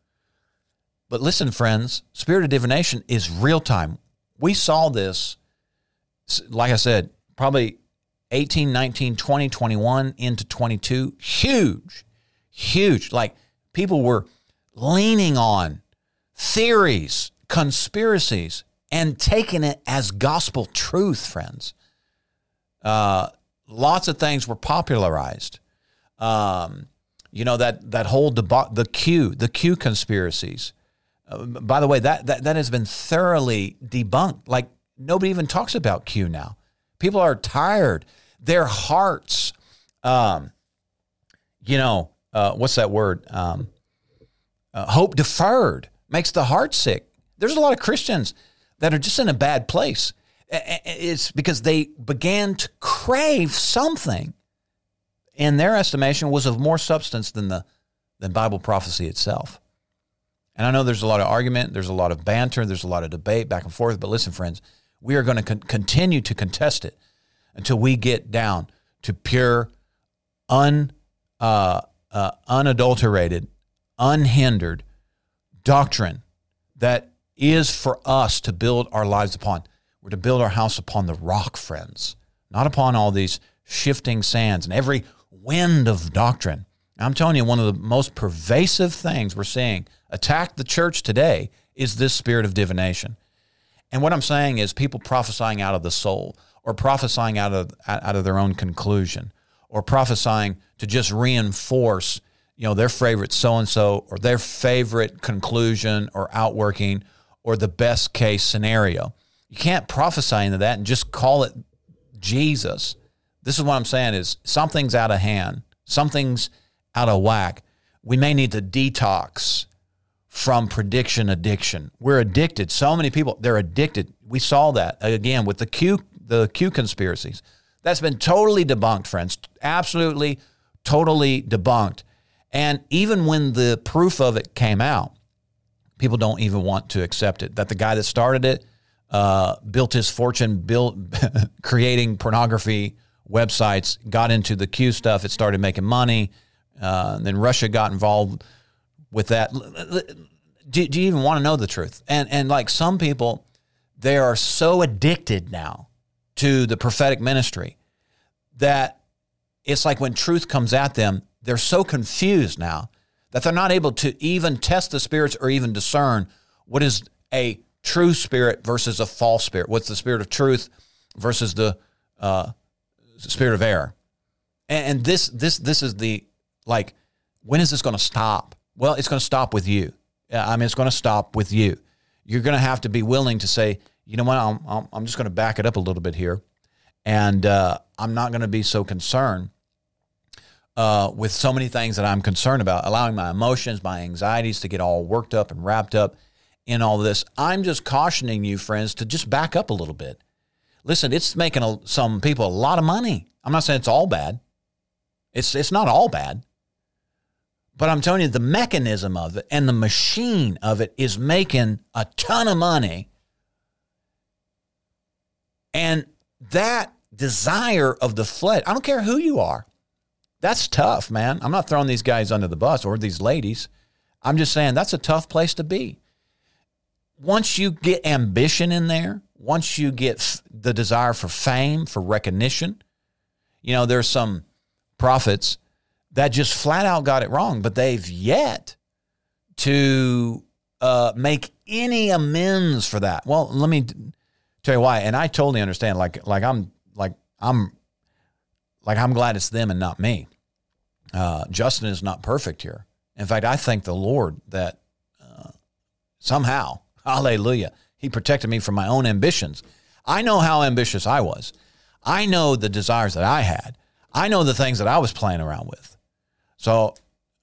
But listen, friends, spirit of divination is real time we saw this, like I said, probably 18, 19, 20, 21 into 22. Huge, huge. Like people were leaning on theories, conspiracies, and taking it as gospel truth, friends. Uh, lots of things were popularized. Um, you know that that whole deba- the Q, the Q conspiracies by the way, that, that that has been thoroughly debunked. Like nobody even talks about Q now. People are tired. Their hearts, um, you know, uh, what's that word? Um, uh, hope deferred makes the heart sick. There's a lot of Christians that are just in a bad place. It's because they began to crave something, in their estimation, was of more substance than the than Bible prophecy itself. And I know there's a lot of argument, there's a lot of banter, there's a lot of debate back and forth. But listen, friends, we are going to con- continue to contest it until we get down to pure, un, uh, uh, unadulterated, unhindered doctrine that is for us to build our lives upon. We're to build our house upon the rock, friends, not upon all these shifting sands and every wind of doctrine. I'm telling you, one of the most pervasive things we're seeing attack the church today is this spirit of divination. And what I'm saying is people prophesying out of the soul or prophesying out of out of their own conclusion or prophesying to just reinforce, you know, their favorite so and so or their favorite conclusion or outworking or the best case scenario. You can't prophesy into that and just call it Jesus. This is what I'm saying is something's out of hand. Something's out of whack we may need to detox from prediction addiction. We're addicted. So many people, they're addicted. We saw that again with the Q the Q conspiracies. That's been totally debunked, friends. Absolutely, totally debunked. And even when the proof of it came out, people don't even want to accept it. That the guy that started it uh, built his fortune built [laughs] creating pornography websites, got into the Q stuff. It started making money. Uh, then Russia got involved with that. Do, do you even want to know the truth? And and like some people, they are so addicted now to the prophetic ministry that it's like when truth comes at them, they're so confused now that they're not able to even test the spirits or even discern what is a true spirit versus a false spirit. What's the spirit of truth versus the uh, spirit of error? And, and this this this is the like when is this going to stop? Well, it's going to stop with you. I mean, it's going to stop with you. You're going to have to be willing to say, you know what, I'm, I'm just going to back it up a little bit here. And uh, I'm not going to be so concerned uh, with so many things that I'm concerned about, allowing my emotions, my anxieties to get all worked up and wrapped up in all this. I'm just cautioning you, friends, to just back up a little bit. Listen, it's making a, some people a lot of money. I'm not saying it's all bad. It's it's not all bad. But I'm telling you, the mechanism of it and the machine of it is making a ton of money. And that desire of the flesh, I don't care who you are, that's tough, man. I'm not throwing these guys under the bus or these ladies. I'm just saying that's a tough place to be. Once you get ambition in there, once you get the desire for fame, for recognition, you know, there's some prophets that just flat out got it wrong, but they've yet to uh, make any amends for that. Well, let me tell you why. And I totally understand. Like, like I'm, like I'm, like I'm glad it's them and not me. Uh, Justin is not perfect here. In fact, I thank the Lord that uh, somehow, [laughs] Hallelujah, He protected me from my own ambitions. I know how ambitious I was. I know the desires that I had. I know the things that I was playing around with. So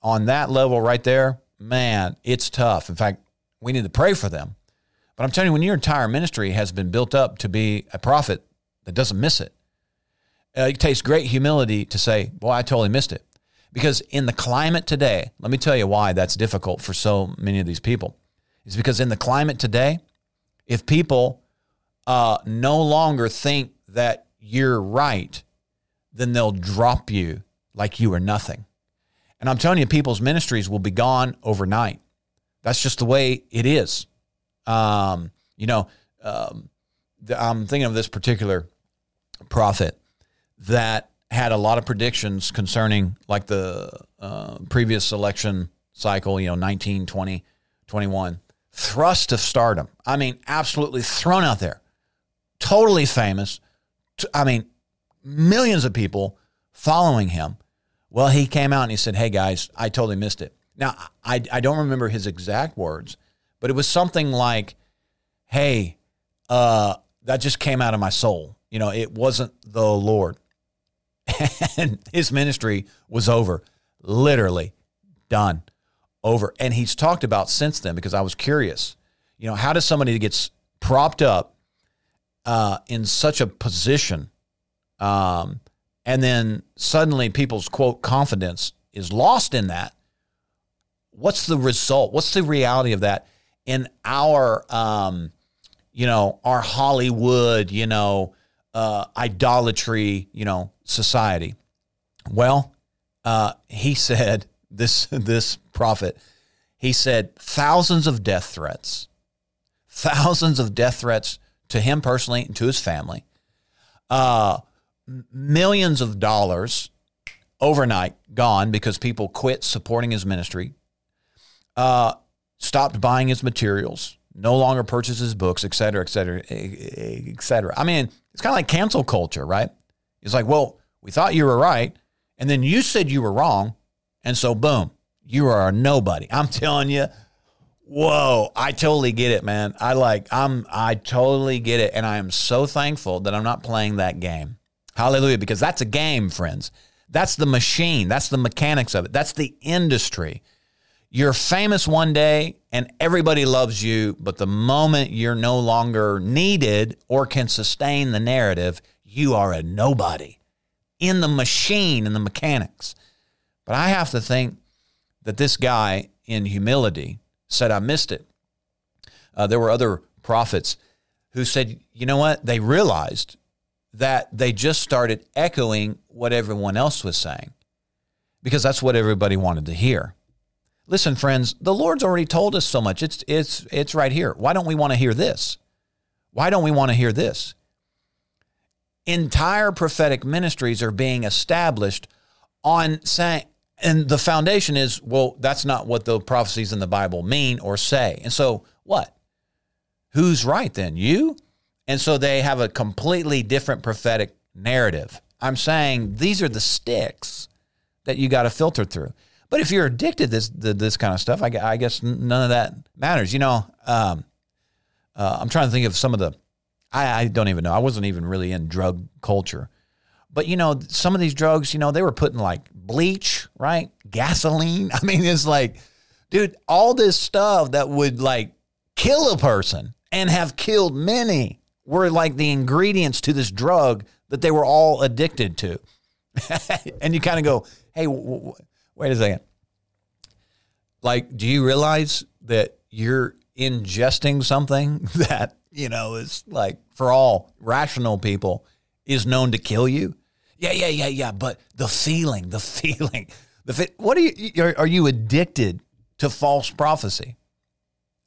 on that level right there, man, it's tough. In fact, we need to pray for them. But I'm telling you, when your entire ministry has been built up to be a prophet that doesn't miss it, uh, it takes great humility to say, Boy, I totally missed it. Because in the climate today, let me tell you why that's difficult for so many of these people. It's because in the climate today, if people uh, no longer think that you're right, then they'll drop you like you are nothing. And I'm telling you, people's ministries will be gone overnight. That's just the way it is. Um, you know, um, I'm thinking of this particular prophet that had a lot of predictions concerning like the uh, previous election cycle, you know, 19, 20, 21. Thrust of stardom. I mean, absolutely thrown out there. Totally famous. I mean, millions of people following him. Well, he came out and he said, Hey guys, I totally missed it. Now, I, I don't remember his exact words, but it was something like, Hey, uh, that just came out of my soul. You know, it wasn't the Lord. [laughs] and his ministry was over, literally done, over. And he's talked about since then because I was curious. You know, how does somebody that gets propped up uh, in such a position um, and then suddenly people's quote confidence is lost in that what's the result what's the reality of that in our um, you know our hollywood you know uh, idolatry you know society well uh, he said this [laughs] this prophet he said thousands of death threats thousands of death threats to him personally and to his family uh, millions of dollars overnight gone because people quit supporting his ministry, uh, stopped buying his materials, no longer purchase his books, et cetera, et cetera, et cetera. I mean, it's kind of like cancel culture, right? It's like, well, we thought you were right, and then you said you were wrong, and so boom, you are a nobody. I'm [laughs] telling you, whoa, I totally get it, man. I like, I'm, I totally get it, and I am so thankful that I'm not playing that game. Hallelujah. Because that's a game, friends. That's the machine. That's the mechanics of it. That's the industry. You're famous one day and everybody loves you, but the moment you're no longer needed or can sustain the narrative, you are a nobody in the machine and the mechanics. But I have to think that this guy, in humility, said, I missed it. Uh, there were other prophets who said, you know what? They realized that they just started echoing what everyone else was saying because that's what everybody wanted to hear. Listen, friends, the Lord's already told us so much. It's it's it's right here. Why don't we want to hear this? Why don't we want to hear this? Entire prophetic ministries are being established on saying and the foundation is well that's not what the prophecies in the Bible mean or say. And so what? Who's right then? You? And so they have a completely different prophetic narrative. I'm saying these are the sticks that you got to filter through. But if you're addicted to this to this kind of stuff, I, I, guess none of that matters. You know, um, uh, I'm trying to think of some of the. I, I don't even know. I wasn't even really in drug culture, but you know, some of these drugs, you know, they were putting like bleach, right? Gasoline. [laughs] I mean, it's like, dude, all this stuff that would like kill a person and have killed many were like the ingredients to this drug that they were all addicted to. [laughs] and you kind of go, hey, w- wait a second. Like, do you realize that you're ingesting something [laughs] that, you know, is like for all rational people is known to kill you? Yeah, yeah, yeah, yeah. But the feeling, the [laughs] feeling, the fi- what are you, are, are you addicted to false prophecy?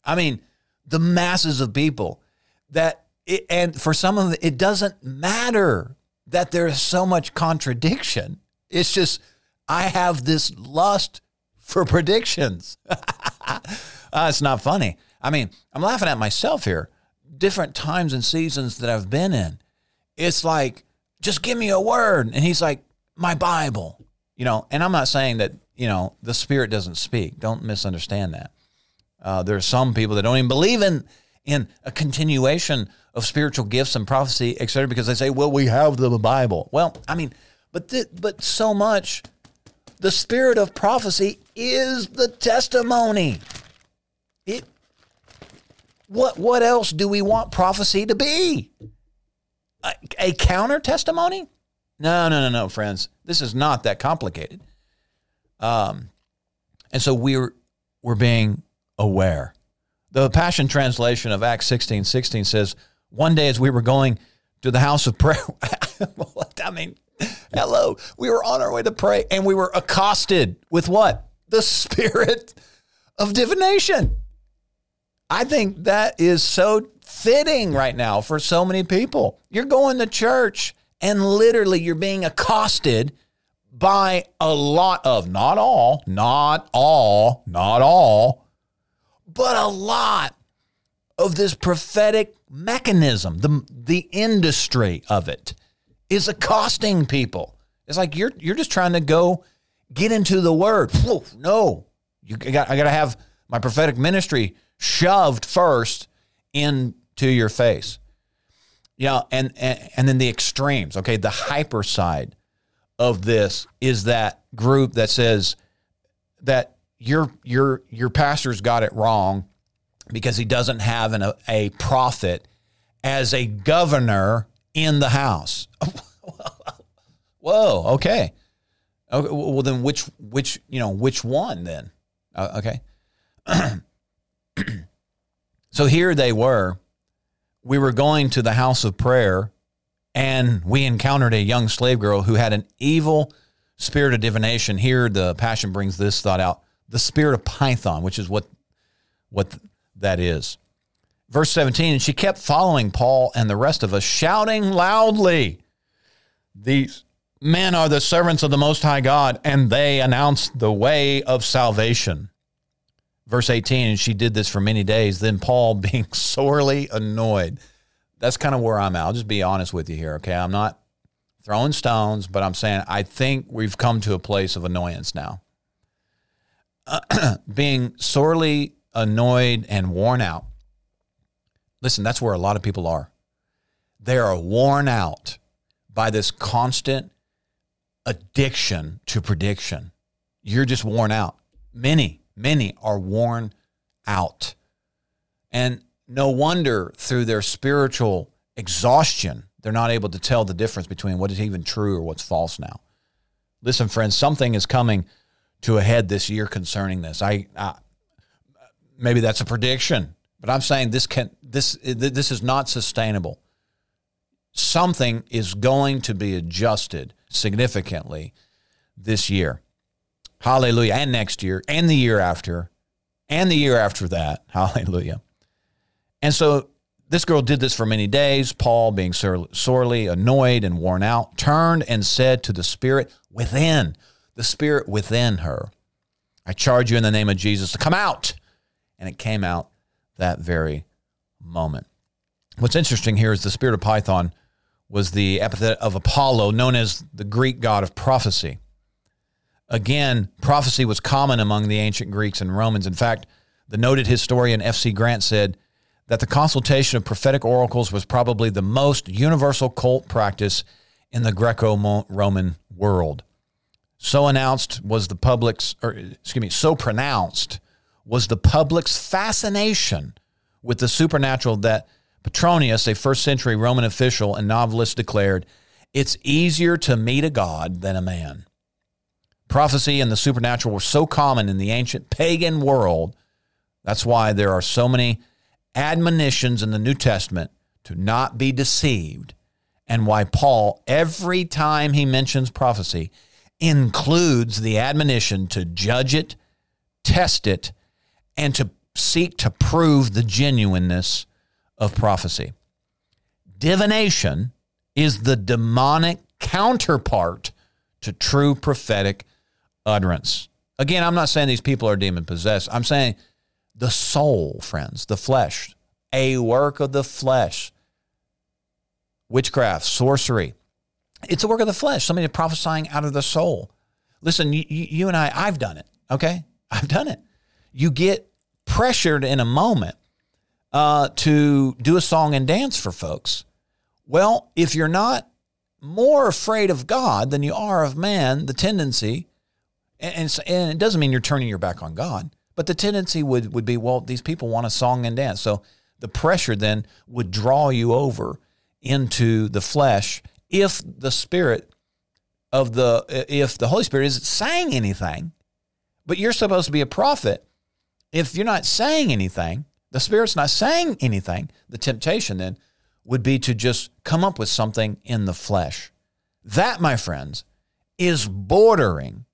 I mean, the masses of people that it, and for some of them, it doesn't matter that there's so much contradiction. It's just, I have this lust for predictions. [laughs] uh, it's not funny. I mean, I'm laughing at myself here. Different times and seasons that I've been in, it's like, just give me a word. And he's like, my Bible, you know, and I'm not saying that, you know, the Spirit doesn't speak. Don't misunderstand that. Uh, there are some people that don't even believe in in a continuation of spiritual gifts and prophecy, etc., because they say, well, we have the Bible. Well, I mean, but th- but so much, the spirit of prophecy is the testimony. It. What what else do we want prophecy to be? A, a counter testimony? No, no, no, no, friends. This is not that complicated. Um, and so we're we're being aware. The Passion Translation of Acts 16 16 says, One day as we were going to the house of prayer, [laughs] I mean, [laughs] hello, we were on our way to pray and we were accosted with what? The spirit of divination. I think that is so fitting right now for so many people. You're going to church and literally you're being accosted by a lot of, not all, not all, not all, but a lot of this prophetic mechanism, the, the industry of it is accosting people. It's like you're you're just trying to go get into the word. No, you got I got to have my prophetic ministry shoved first into your face. Yeah, and, and and then the extremes. Okay, the hyper side of this is that group that says that your your your pastor's got it wrong because he doesn't have an, a, a prophet as a governor in the house. [laughs] Whoa, okay. okay. Well, then which which you know which one then? Uh, okay. [clears throat] so here they were. We were going to the house of prayer, and we encountered a young slave girl who had an evil spirit of divination. Here, the passion brings this thought out the spirit of Python, which is what, what that is. Verse 17, and she kept following Paul and the rest of us, shouting loudly, These men are the servants of the Most High God, and they announce the way of salvation. Verse 18, and she did this for many days. Then Paul, [laughs] being sorely annoyed, that's kind of where I'm at. I'll just be honest with you here, okay? I'm not throwing stones, but I'm saying I think we've come to a place of annoyance now. [clears throat] being sorely annoyed and worn out. Listen, that's where a lot of people are. They are worn out by this constant addiction to prediction. You're just worn out. Many, many are worn out. And no wonder through their spiritual exhaustion, they're not able to tell the difference between what is even true or what's false now. Listen, friends, something is coming to a head this year concerning this. I, I maybe that's a prediction, but I'm saying this can this this is not sustainable. Something is going to be adjusted significantly this year. Hallelujah. And next year and the year after and the year after that. [laughs] Hallelujah. And so this girl did this for many days. Paul, being sorely annoyed and worn out, turned and said to the spirit within, the spirit within her, I charge you in the name of Jesus to come out. And it came out that very moment. What's interesting here is the spirit of Python was the epithet of Apollo, known as the Greek god of prophecy. Again, prophecy was common among the ancient Greeks and Romans. In fact, the noted historian F.C. Grant said that the consultation of prophetic oracles was probably the most universal cult practice in the Greco Roman world. So announced was the public's, or excuse me, so pronounced was the public's fascination with the supernatural that Petronius, a first century Roman official and novelist, declared it's easier to meet a god than a man. Prophecy and the supernatural were so common in the ancient pagan world. That's why there are so many admonitions in the New Testament to not be deceived, and why Paul, every time he mentions prophecy, includes the admonition to judge it, test it, and to seek to prove the genuineness of prophecy. Divination is the demonic counterpart to true prophetic utterance. Again, I'm not saying these people are demon possessed. I'm saying the soul, friends, the flesh, a work of the flesh. Witchcraft, sorcery. It's a work of the flesh, somebody prophesying out of the soul. Listen, you, you and I, I've done it, okay? I've done it. You get pressured in a moment uh, to do a song and dance for folks. Well, if you're not more afraid of God than you are of man, the tendency and, and it doesn't mean you're turning your back on God, but the tendency would, would be, well, these people want a song and dance. So the pressure then would draw you over into the flesh if the spirit of the if the Holy Spirit isn't saying anything, but you're supposed to be a prophet. If you're not saying anything, the Spirit's not saying anything, the temptation then would be to just come up with something in the flesh. That, my friends, is bordering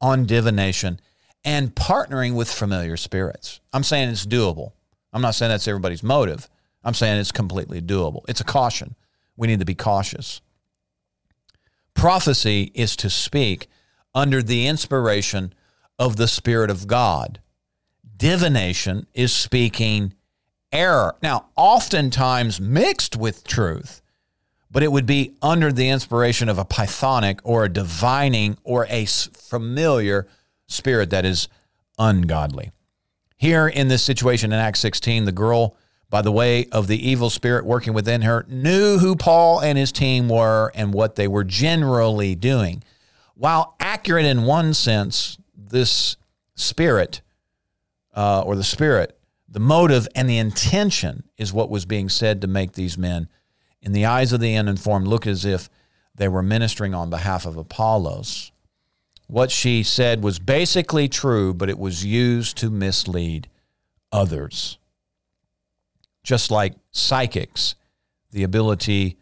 on divination and partnering with familiar spirits. I'm saying it's doable. I'm not saying that's everybody's motive. I'm saying it's completely doable. It's a caution. We need to be cautious. Prophecy is to speak under the inspiration of the Spirit of God. Divination is speaking error. Now, oftentimes mixed with truth, but it would be under the inspiration of a pythonic or a divining or a familiar spirit that is ungodly. Here in this situation in Acts 16, the girl, by the way of the evil spirit working within her, knew who Paul and his team were and what they were generally doing. While accurate in one sense, this spirit uh, or the spirit, the motive and the intention is what was being said to make these men in the eyes of the uninformed, look as if they were ministering on behalf of Apollos. What she said was basically true, but it was used to mislead others. Just like psychics, the ability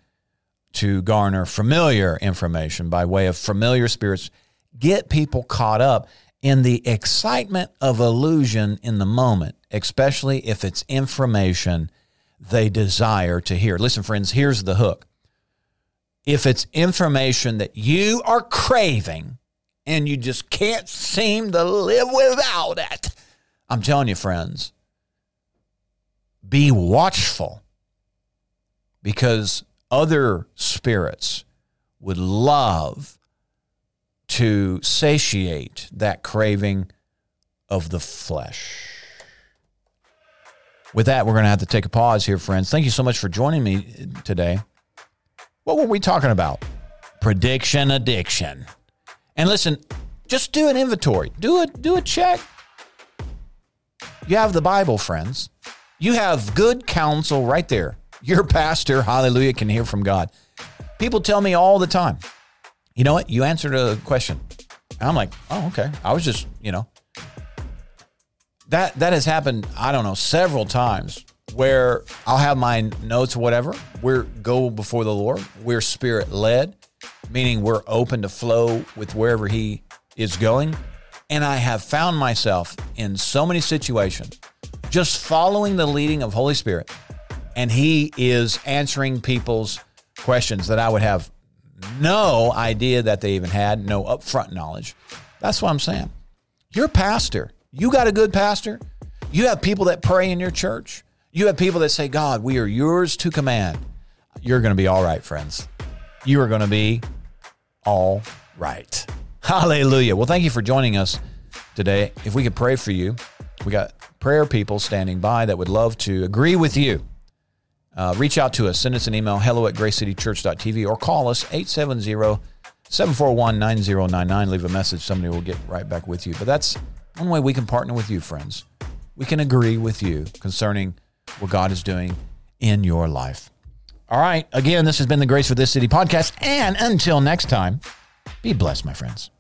to garner familiar information by way of familiar spirits, get people caught up in the excitement of illusion in the moment, especially if it's information they desire to hear. Listen, friends, here's the hook. If it's information that you are craving and you just can't seem to live without it, I'm telling you, friends, be watchful because other spirits would love to satiate that craving of the flesh. With that, we're going to have to take a pause here, friends. Thank you so much for joining me today. What were we talking about? prediction addiction. And listen, just do an inventory. Do a do a check. You have the Bible, friends. You have good counsel right there. Your pastor, hallelujah, can hear from God. People tell me all the time, you know what? You answered a question. And I'm like, oh, okay. I was just, you know, that that has happened. I don't know several times where I'll have my notes, whatever. We're go before the Lord. We're spirit led, meaning we're open to flow with wherever He is going. And I have found myself in so many situations just following the leading of Holy Spirit, and He is answering people's questions that I would have no idea that they even had, no upfront knowledge. That's what I'm saying. You're pastor. You got a good pastor. You have people that pray in your church. You have people that say, God, we are yours to command. You're going to be all right, friends. You are going to be all right. [laughs] Hallelujah. Well, thank you for joining us today. If we could pray for you, we got prayer people standing by that would love to agree with you. Uh, reach out to us. Send us an email, hello at gracecitychurch.tv, or call us 870 741 9099. Leave a message. Somebody will get right back with you. But that's one way we can partner with you, friends. We can agree with you concerning what God is doing in your life. All right. Again, this has been the Grace for This City podcast. And until next time, be blessed, my friends.